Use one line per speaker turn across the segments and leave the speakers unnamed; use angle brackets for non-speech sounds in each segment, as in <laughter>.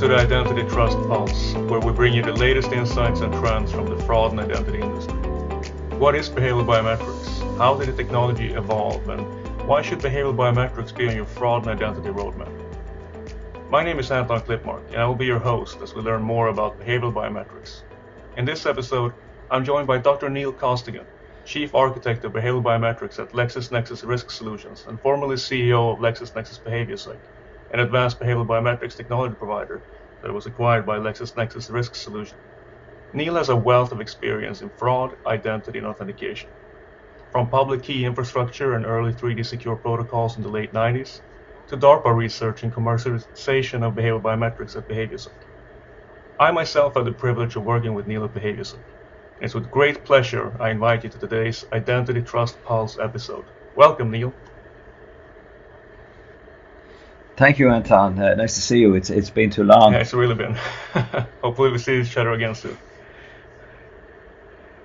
to the Identity Trust Pulse, where we bring you the latest insights and trends from the fraud and identity industry. What is behavioral biometrics? How did the technology evolve? And why should behavioral biometrics be on your fraud and identity roadmap? My name is Anton Klippmark, and I will be your host as we learn more about behavioral biometrics. In this episode, I'm joined by Dr. Neil Costigan, Chief Architect of Behavioral Biometrics at LexisNexis Risk Solutions and formerly CEO of LexisNexis BehavioSec, an advanced behavioral biometrics technology provider that was acquired by LexisNexis Risk Solutions. Neil has a wealth of experience in fraud, identity, and authentication. From public key infrastructure and early 3D secure protocols in the late 90s, to DARPA research and commercialization of behavioral biometrics at BehavioSec. I myself had the privilege of working with Neil at BehavioSec. It's with great pleasure I invite you to today's Identity Trust Pulse episode. Welcome, Neil.
Thank you, Anton. Uh, nice to see you. It's it's been too long.
Yeah, it's really been. <laughs> Hopefully, we see each other again soon.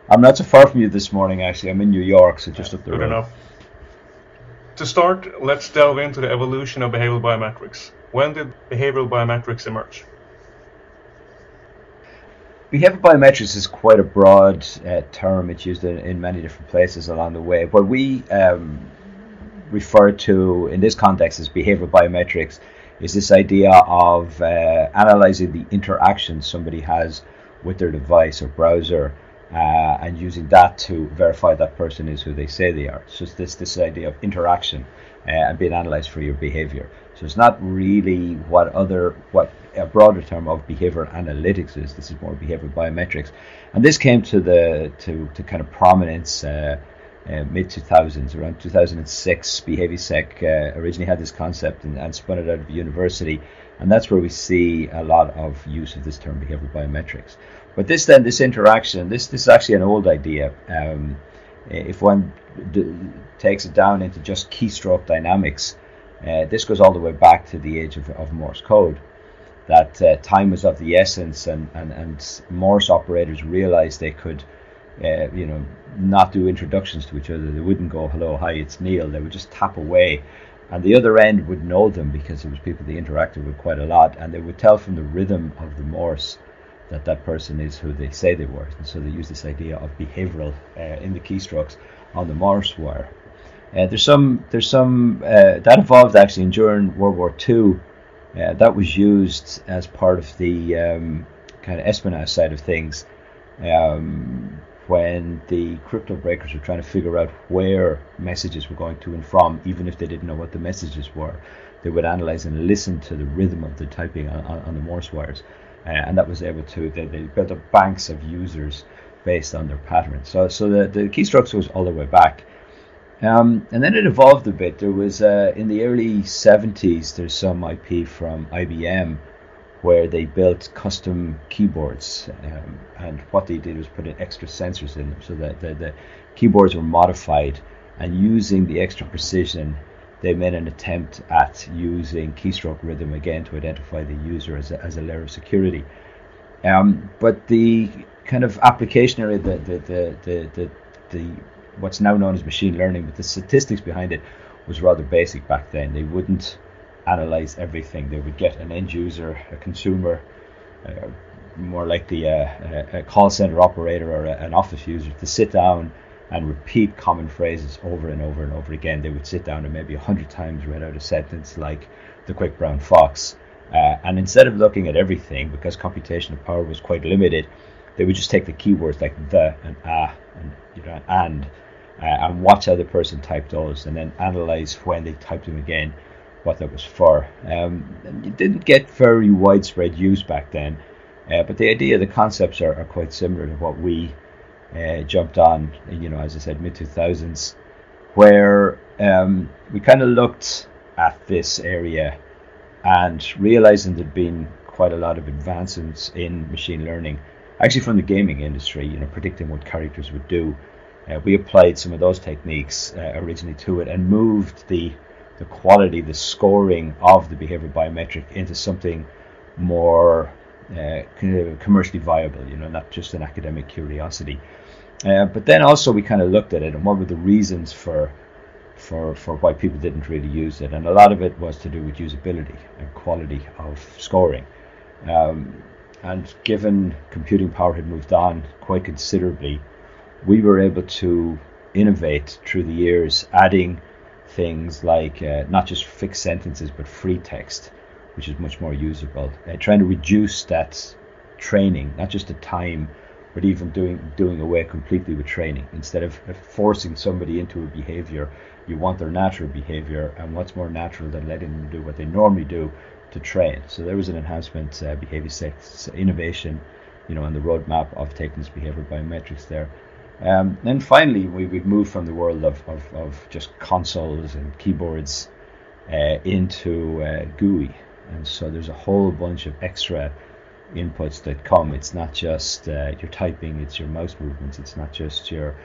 I'm not so far from you this morning. Actually, I'm in New York, so just
yeah,
up the
good
road.
enough. To start, let's delve into the evolution of behavioral biometrics. When did behavioral biometrics emerge?
Behavioral biometrics is quite a broad uh, term. It's used in, in, many different places along the way. What we um, refer to in this context as behavioral biometrics is this idea of uh, analyzing the interaction somebody has with their device or browser uh, and using that to verify that person is who they say they are. So it's this, this idea of interaction uh, and being analyzed for your behavior. So it's not really what other what a broader term of behavioral analytics is. This is more behavioral biometrics, and this came to the to, to kind of prominence. Uh, mid 2000s, around 2006, BehavioSec uh, originally had this concept and, and, spun it out of the university, and that's where we see a lot of use of this term behavioral biometrics. But this then, this interaction, this this is actually an old idea. Um, if one d- takes it down into just keystroke dynamics, uh, this goes all the way back to the age of, of Morse code. That uh, time was of the essence, and, and, and Morse operators realized they could, uh, you know, not do introductions to each other. They wouldn't go, "Hello, hi, it's Neil." They would just tap away, and the other end would know them because it was people they interacted with quite a lot, and they would tell from the rhythm of the Morse that that person is who they say they were. And so they use this idea of behavioral uh, in the keystrokes on the Morse wire. Uh, there's some there's some uh, that evolved actually during World War II. Uh, that was used as part of the um, kind of espionage side of things um, when the crypto breakers were trying to figure out where messages were going to and from, even if they didn't know what the messages were. They would analyze and listen to the rhythm of the typing on, on, the Morse wires, uh, and that was able to. They, they built up banks of users based on their patterns. So so the the keystrokes was all the way back. Um, and then it evolved a bit. There was uh, in the early 70s. There's some IP from IBM where they built custom keyboards, um, and what they did was put in extra sensors in them, so that the, the keyboards were modified. And using the extra precision, they made an attempt at using keystroke rhythm again to identify the user as a, as a layer of security. Um, but the kind of application area, the the the the, the, the what's now known as machine learning, but the statistics behind it was rather basic back then. They wouldn't analyze everything. They would get an end user, a consumer, uh, more likely a, a, a, call center operator or a, an office user, to sit down and repeat common phrases over and over and over again. They would sit down and maybe a hundred times read out a sentence like the quick brown fox. Uh, and instead of looking at everything, because computational power was quite limited, they would just take the keywords like the and ah and you know and uh, and watch how the person typed those, and then analyze when they typed them again, what that was for. Um, it didn't get very widespread use back then, uh, but the idea, the concepts are, are quite similar to what we uh, jumped on. You know, as I said, mid two thousands, where um, we kind of looked at this area and realizing there'd been quite a lot of advancements in machine learning, actually from the gaming industry. You know, predicting what characters would do. Uh, we applied some of those techniques uh, originally to it and moved the the quality, the scoring of the behavioral biometric into something more uh, commercially viable. You know, not just an academic curiosity. Uh, but then also we kind of looked at it and what were the reasons for for for why people didn't really use it, and a lot of it was to do with usability and quality of scoring. Um, and given computing power had moved on quite considerably, we were able to innovate through the years, adding things like uh, not just fixed sentences but free text, which is much more usable. Uh, trying to reduce that training, not just the time, but even doing doing away completely with training. Instead of forcing somebody into a behavior, you want their natural behavior, and what's more natural than letting them do what they normally do to train. So there was an enhancement, uh, BehavioSec innovation, you know, on the roadmap of taking this behavior biometrics there. Um, then finally, we, we've moved from the world of, of, of just consoles and keyboards uh, into uh, GUI. And so there's a whole bunch of extra inputs that come. It's not just uh, your typing, it's your mouse movements, it's not just your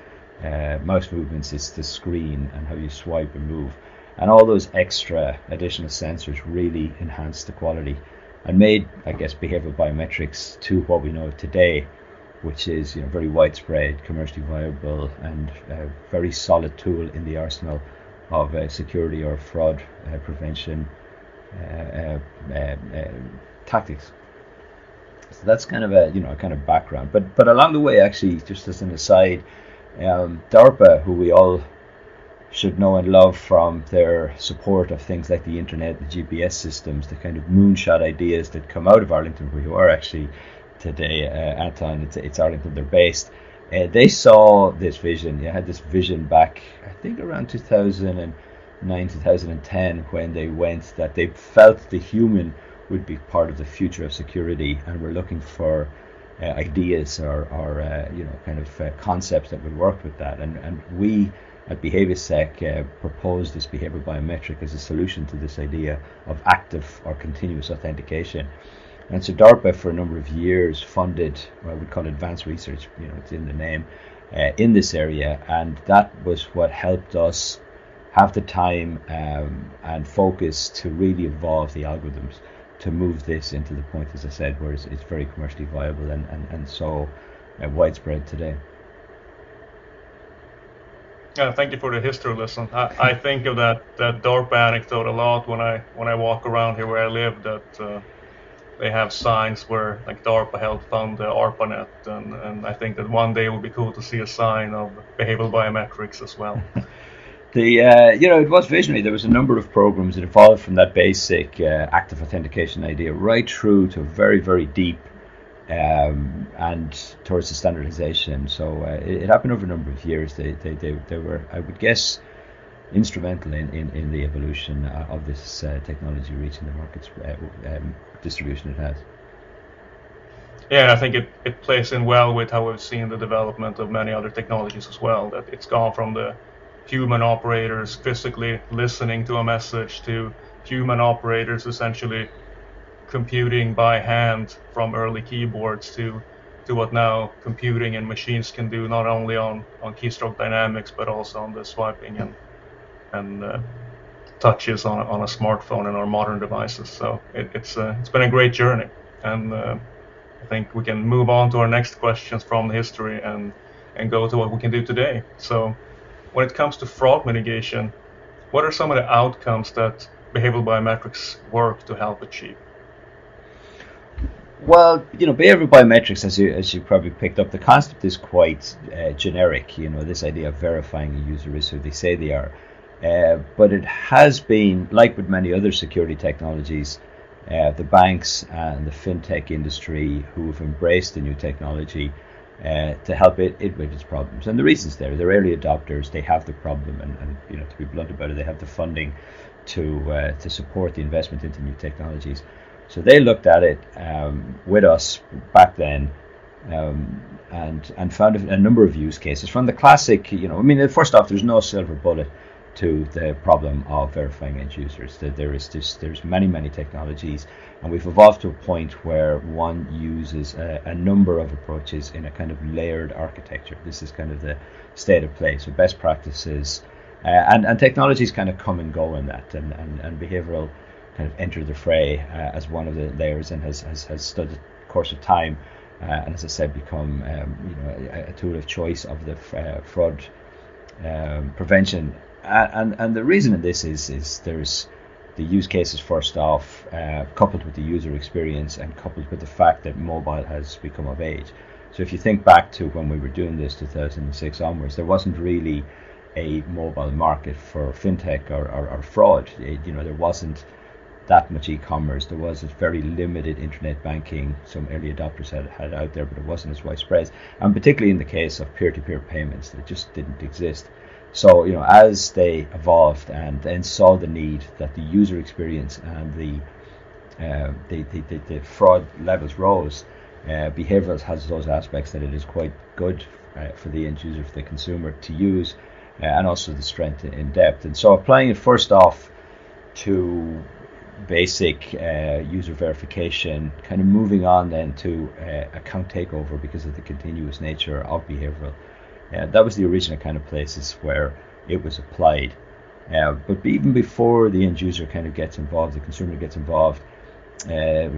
uh, mouse movements, it's the screen and how you swipe and move. And all those extra additional sensors really enhance the quality and made, I guess, behavioral biometrics to what we know today which is you know very widespread, commercially viable, and a very solid tool in the arsenal of uh, security or fraud uh, prevention uh, uh, uh, tactics. So that's kind of a you know a kind of background. But but along the way, actually, just as an aside, um, DARPA, who we all should know and love from their support of things like the internet, the GPS systems, the kind of moonshot ideas that come out of Arlington, where you are actually today, uh, Anton. It's, it's Arlington. They're based. Uh, they saw this vision. They had this vision back, I think, around 2009, 2010, when they went that they felt the human would be part of the future of security, and we're looking for uh, ideas or, or uh, you know, kind of uh, concepts that would work with that. And and we at BehavioSec uh, proposed this behavioral biometric as a solution to this idea of active or continuous authentication. And so DARPA, for a number of years, funded what we call advanced research, you know, it's in the name, uh, in this area. And that was what helped us have the time um, and focus to really evolve the algorithms to move this into the point, as I said, where it's, it's very commercially viable and, and, and so uh, widespread today.
Yeah, thank you for the history lesson. I, I think of that, that DARPA anecdote a lot when I when I walk around here where I live. That uh, they have signs where like DARPA helped fund the ARPANET, and, and I think that one day it would be cool to see a sign of behavioral biometrics as well. <laughs>
the uh, you know it was visionary. There was a number of programs that evolved from that basic uh, active authentication idea right through to very very deep um, and towards the standardization. So uh, it, it, happened over a number of years. They, they, they, they were I would guess instrumental in, in, in the evolution uh, of this uh, technology reaching the markets uh, um, distribution it has.
Yeah, I think it, it plays in well with how we've seen the development of many other technologies as well. That it's gone from the human operators physically listening to a message to human operators essentially computing by hand from early keyboards to to what now computing and machines can do not only on, on keystroke dynamics but also on the swiping and and uh, touches on, on a smartphone and our modern devices. So it, it's uh, it's been a great journey, and uh, I think we can move on to our next questions from the history and and go to what we can do today. So when it comes to fraud mitigation, what are some of the outcomes that behavioral biometrics work to help achieve?
Well, you know, behavioral biometrics, as you as you probably picked up, the concept is quite uh, generic. You know, this idea of verifying a user is who they say they are. Uh, but it has been, like with many other security technologies, uh, the banks and the fintech industry who have embraced the new technology uh, to help it, it with its problems. And the reasons there, they're early adopters, they have the problem, and, and you know to be blunt about it, they have the funding to uh, to support the investment into new technologies. So they looked at it um, with us back then. Um, and and found a, number of use cases from the classic, you know, I mean, first off, there's no silver bullet to the problem of verifying end users. That there is this, there's many many technologies, and we've evolved to a point where one uses a, a, number of approaches in a kind of layered architecture. This is kind of the state of play. So best practices, uh, and and technologies kind of come and go in that, and and, and behavioral kind of enter the fray uh, as one of the layers and has has, has stood the course of time. Uh, and as I said, become um, you know a, a, tool of choice of the uh, fraud um, prevention and and the reason of this is is there's the use cases first off, uh, coupled with the user experience, and coupled with the fact that mobile has become of age. So if you think back to when we were doing this 2006 onwards, there wasn't really a mobile market for fintech or, or, or fraud. It, you know, there wasn't that much e-commerce. There was a very limited internet banking. Some early adopters had, had out there, but it wasn't as widespread. And particularly in the case of peer-to-peer payments, it just didn't exist. So you know, as they evolved and then saw the need that the user experience and the uh, the, the, the, fraud levels rose, uh, behavioral has those aspects that it is quite good uh, for the end user, for the consumer to use, uh, and also the strength in depth. And so applying it first off to basic uh, user verification, kind of moving on then to uh, account takeover because of the continuous nature of behavioral. Uh, that was the original kind of places where it was applied. Uh, but even before the end user kind of gets involved, the consumer gets involved, uh,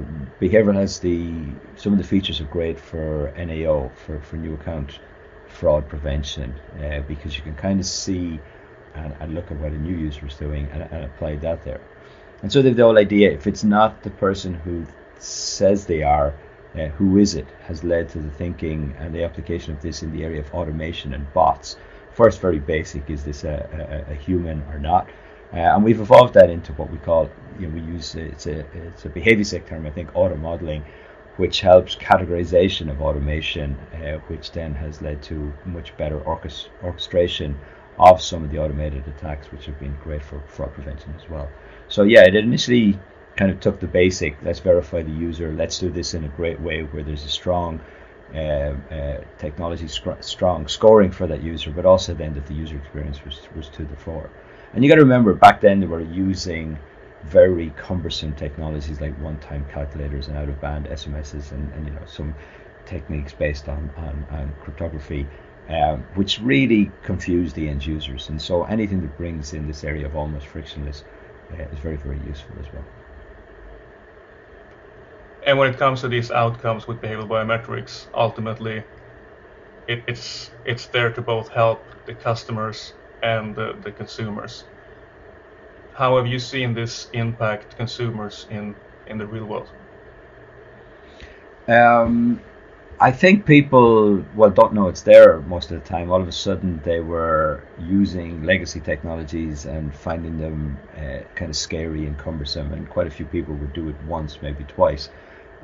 behavioral has the some of the features are great for NAO for, for new account fraud prevention uh, because you can kind of see and, and, look at what a new user is doing and, and apply that there. And so the whole idea if it's not the person who says they are, uh, who is it has led to the thinking and the application of this in the area of automation and bots. First, very basic, is this a, a, a human or not? Uh, and we've evolved that into what we call, you know, we use it's a it's a behavioristic term, I think, auto modeling, which helps categorization of automation, uh, which then has led to much better orchest- orchestration of some of the automated attacks, which have been great for fraud prevention as well. So yeah, it initially kind of took the basic, let's verify the user, let's do this in a great way where there's a strong uh, uh, technology, strong scoring for that user, but also then that the user experience was, was to the fore. And you got to remember, back then they were using very cumbersome technologies like one-time calculators and out-of-band SMSs and, and you know some techniques based on, on, on cryptography, um, which really confused the end users. And so anything that brings in this area of almost frictionless uh, is very, very useful as well.
And when it comes to these outcomes with behavioral biometrics, ultimately, it, it's it's there to both help the customers and the, the consumers. How have you seen this impact consumers in in the real world?
Um, I think people well don't know it's there most of the time. All of a sudden, they were using legacy technologies and finding them uh, kind of scary and cumbersome, and quite a few people would do it once, maybe twice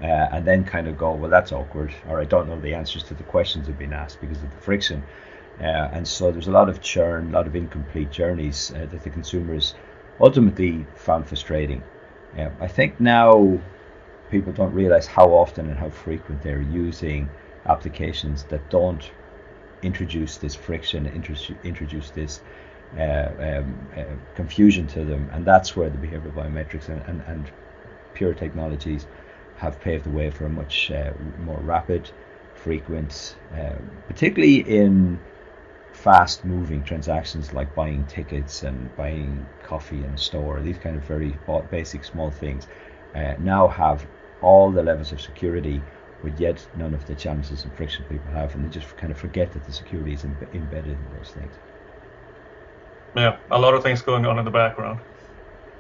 uh, and then kind of go, well, that's awkward, or I don't know the answers to the questions that have been asked because of the friction. Uh, and so there's a lot of churn, a lot of incomplete journeys uh, that the consumers ultimately found frustrating. Uh, I think now people don't realize how often and how frequent they're using applications that don't introduce this friction, introduce this uh, um, uh, confusion to them, and that's where the behavioral biometrics and, and, and pure technologies have paved the way for a much uh, more rapid, frequent, uh, particularly in fast moving transactions like buying tickets and buying coffee in a store, these kind of very basic small things, uh, now have all the levels of security with yet none of the challenges and friction people have, and they just kind of forget that the security is Im- embedded in those things.
Yeah, a lot of things going on in the background,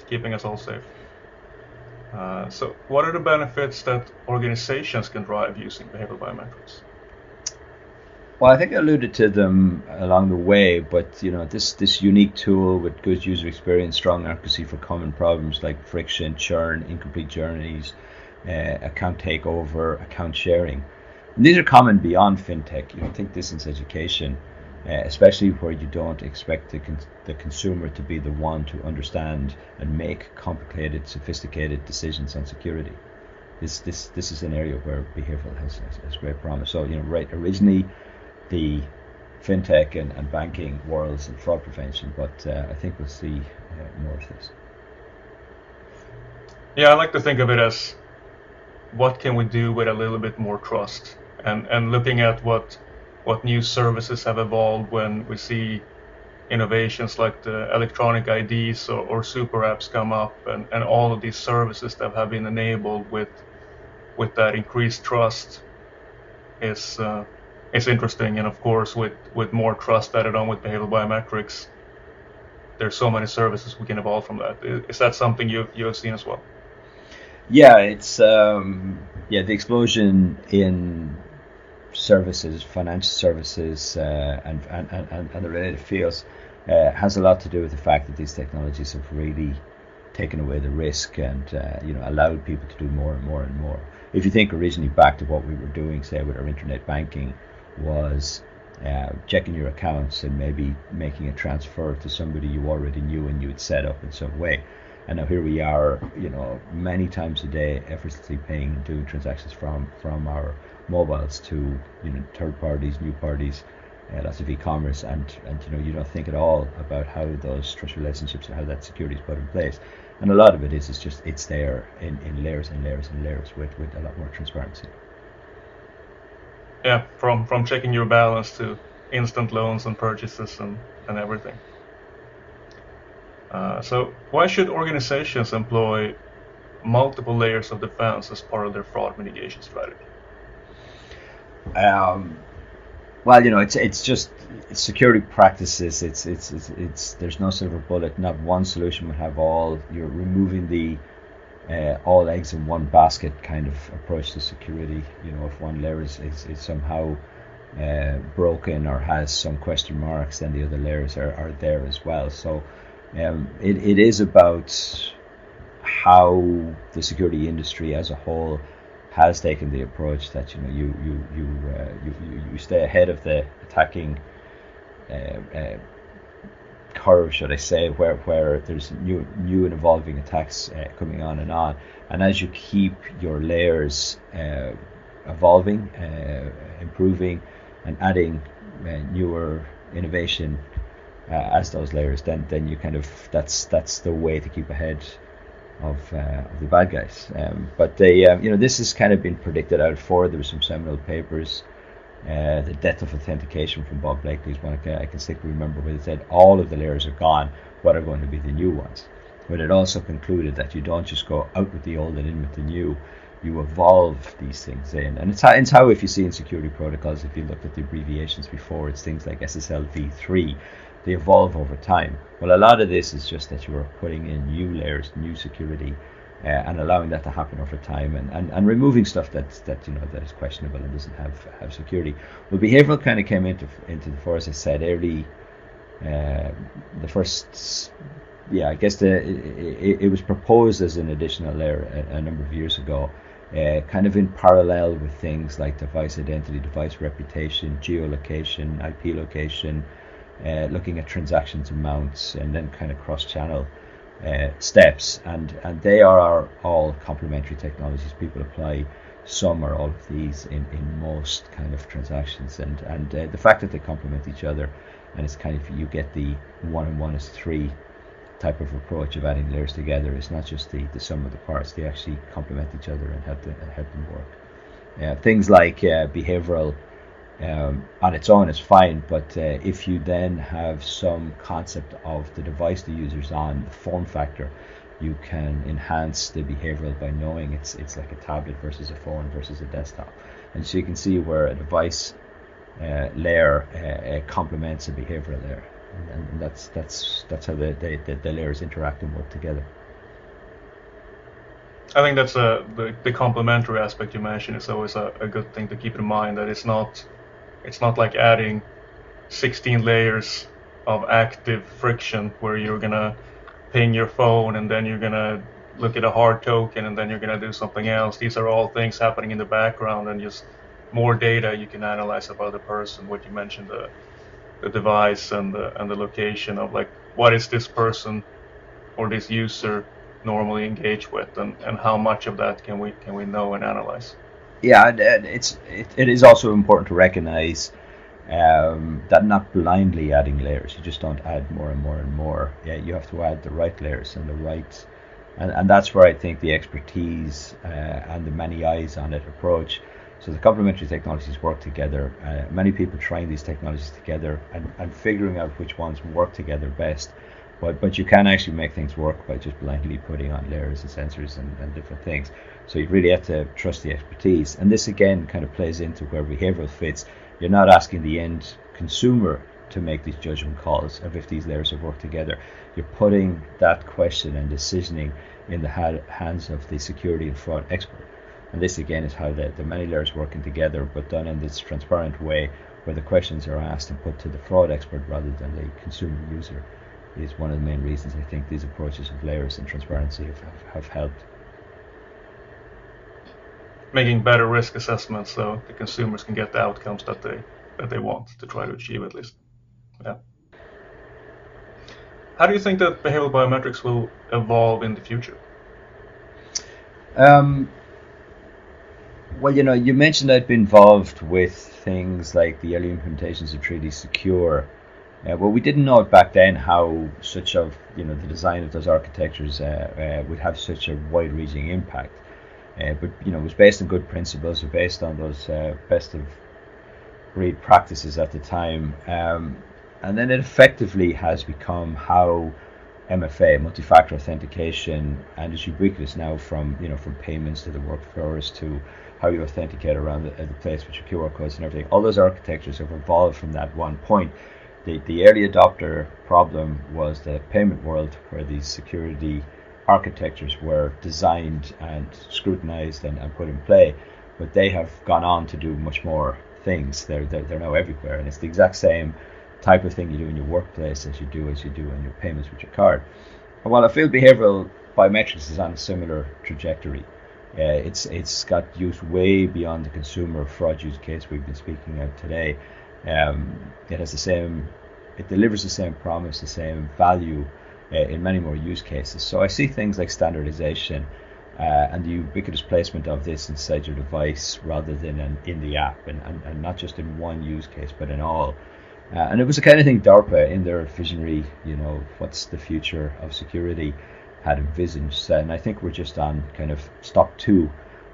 keeping us all safe. Uh, so, what are the benefits that organizations can drive using behavioral biometrics?
Well, I think I alluded to them along the way, but you know, this this unique tool with good user experience, strong accuracy for common problems like friction, churn, incomplete journeys, uh, account takeover, account sharing. And these are common beyond fintech. You don't think distance education uh, especially where you don't expect the, con- the consumer to be the one to understand and make complicated, sophisticated decisions on security. This this this is an area where behavioral has, has, has great promise. So you know, right originally, the fintech and, and banking worlds and fraud prevention, but uh, I think we'll see uh, more of this.
Yeah, I like to think of it as what can we do with a little bit more trust, and and looking at what what new services have evolved when we see innovations like the electronic IDs or, or, super apps come up and, and all of these services that have been enabled with with that increased trust is uh, is interesting and of course with, with more trust added on with behavioral biometrics there's so many services we can evolve from that. Is that something you you have seen as well?
Yeah, it's um, yeah the explosion in services, financial services, uh, and, and, and, and the related fields uh, has a lot to do with the fact that these technologies have really taken away the risk and uh, you know allowed people to do more and more and more. If you think originally back to what we were doing, say with our internet banking, was uh, checking your accounts and maybe making a transfer to somebody you already knew and you had set up in some way. And now here we are, you know, many times a day, effortlessly paying, and doing transactions from from our mobiles to you know third parties, new parties, uh, lots of e-commerce, and and you know you don't think at all about how those trust relationships and how that security is put in place. And a lot of it is is just it's there in, in layers and layers and layers with, with a lot more transparency.
Yeah, from from checking your balance to instant loans and purchases and, and everything. Uh, so why should organizations employ multiple layers of defense as part of their fraud mitigation strategy?
Um, well, you know, it's it's just it's security practices. It's, it's it's it's there's no silver bullet. Not one solution would have all. You're removing the uh, all eggs in one basket kind of approach to security. You know, if one layer is, is, is somehow uh, broken or has some question marks, then the other layers are, are there as well. So um, it, it is about how the security industry as a whole has taken the approach that you know you you you uh, you, you, stay ahead of the attacking uh, uh, curve, should I say, where where there's new new and evolving attacks uh, coming on and on, and as you keep your layers uh, evolving, uh, improving, and adding newer innovation as those layers, then then you kind of that's that's the way to keep ahead of, uh, of the bad guys. Um, but they, uh, you know, this has kind of been predicted out for. There were some seminal papers. Uh, the death of authentication from Bob Blakley is one I can, I can still remember where they said all of the layers are gone. What are going to be the new ones? But it also concluded that you don't just go out with the old and in with the new. You evolve these things in, and it's how, it's how if you see in security protocols, if you looked at the abbreviations before, it's things like SSL v3 they evolve over time. Well, a lot of this is just that you are putting in new layers, new security, uh, and allowing that to happen over time, and, and, and removing stuff that's that you know that is questionable and doesn't have have security. Well, behavioral kind of came into into the fore, as I said early. Uh, the first, yeah, I guess the it, it, was proposed as an additional layer a, a number of years ago. Uh, kind of in parallel with things like device identity, device reputation, geolocation, IP location, uh, looking at transactions amounts and then kind of cross-channel uh, steps, and and they are all complementary technologies. People apply some or all of these in, in most kind of transactions, and and uh, the fact that they complement each other, and it's kind of you get the one and one is three type of approach of adding layers together. It's not just the, the sum of the parts; they actually complement each other and help them, help them work. Uh, things like uh, behavioral um, on its own is fine, but uh, if you then have some concept of the device the user's on, the form factor, you can enhance the behavioral by knowing it's it's like a tablet versus a phone versus a desktop, and so you can see where a device uh, layer uh, uh complements a behavioral layer, and, and, that's that's that's how the, the, the layers interact and work together.
I think that's a the, the complementary aspect you mentioned is always a, a good thing to keep in mind that it's not it's not like adding 16 layers of active friction where you're gonna ping your phone and then you're gonna look at a hard token and then you're gonna do something else. These are all things happening in the background and just more data you can analyze about the person. What you mentioned the the device and the and the location of like what is this person or this user normally engage with and, and how much of that can we can we know and analyze
yeah, it's it, it is also important to recognize um, that not blindly adding layers. You just don't add more and more and more. Yeah, you have to add the right layers and the right, and, and that's where I think the expertise uh, and the many eyes on it approach. So the complementary technologies work together. Uh, many people trying these technologies together and, and figuring out which ones work together best. But but you can actually make things work by just blindly putting on layers and sensors and, and different things. So you really have to trust the expertise. And this again kind of plays into where behavioral fits. You're not asking the end consumer to make these judgment calls of if these layers have worked together. You're putting that question and decisioning in the hands of the security and fraud expert. And this again is how the, the many layers working together, but done in this transparent way where the questions are asked and put to the fraud expert rather than the consumer user is one of the main reasons I think these approaches of layers and transparency have, have, have helped.
Making better risk assessments so the consumers can get the outcomes that they that they want to try to achieve at least. Yeah. How do you think that behavioral biometrics will evolve in the future?
Um, well, you know, you mentioned I'd been involved with things like the early implementations of 3D Secure. Uh, well, we didn't know back then how such of you know the design of those architectures uh, uh, would have such a wide-reaching impact. Uh, but you know, it was based on good principles, based on those uh, best of breed practices at the time, um, and then it effectively has become how MFA, multi-factor authentication, and is ubiquitous now from you know from payments to the workflows to how you authenticate around the, the place with your QR codes and everything. All those architectures have evolved from that one point. The, the early adopter problem was the payment world where these security architectures were designed and scrutinized and, and put in play, but they have gone on to do much more things. They're, they're, they're now everywhere, and it's the exact same type of thing you do in your workplace as you do as you do in your payments with your card. And while I feel behavioral biometrics is on a similar trajectory, uh, it's it's got use way beyond the consumer fraud use case we've been speaking of today. Um, it has the same, it delivers the same promise, the same value uh, in many more use cases. So I see things like standardization uh, and the ubiquitous placement of this inside your device rather than in, in the app, and, and, and not just in one use case but in all. Uh, and it was the kind of thing DARPA in their visionary, you know, what's the future of security had envisaged. And I think we're just on kind of stop two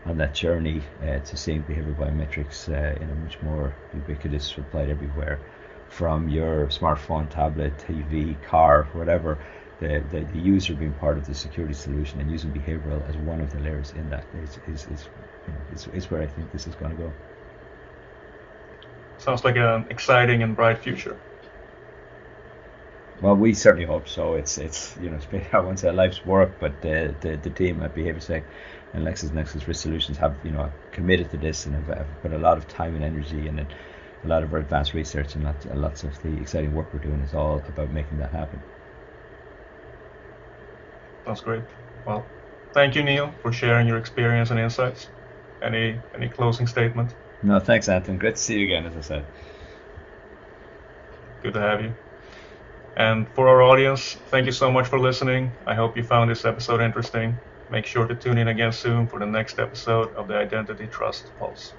on that journey uh, to seeing behavior biometrics uh, in a much more ubiquitous, applied everywhere from your smartphone, tablet, TV, car, whatever. The, the, the, user being part of the security solution and using behavioral as one of the layers in that is, is, is, is, is where I think this is going to go.
Sounds like an exciting and bright future.
Well, we certainly hope so. It's it's you know it's been, <laughs> I won't say life's work, but the the, the team at BehavioSec and LexisNexis Risk Solutions have you know committed to this and have, have put a lot of time and energy and a lot of our advanced research and lots, lots of the exciting work we're doing is all about making that happen.
That's great. Well, thank you, Neil, for sharing your experience and insights. Any any closing statement?
No, thanks, Anton. Great to see you again, as I said.
Good to have you. And for our audience, thank you so much for listening. I hope you found this episode interesting. Make sure to tune in again soon for the next episode of the Identity Trust Pulse.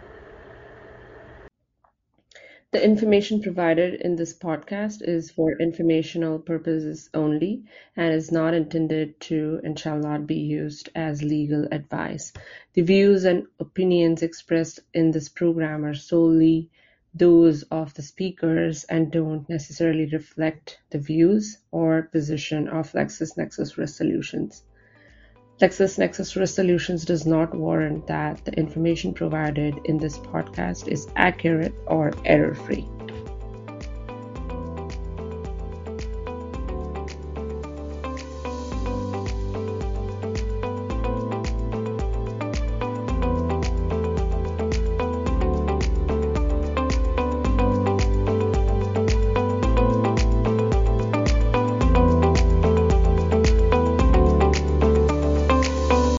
The information provided in this podcast is for informational purposes only and is not intended to and shall not be used as legal advice. The views and opinions expressed in this program are solely those of the speakers and don't necessarily reflect the views or position of LexisNexis Risk Solutions. LexisNexis Risk Solutions does not warrant that the information provided in this podcast is accurate or error free.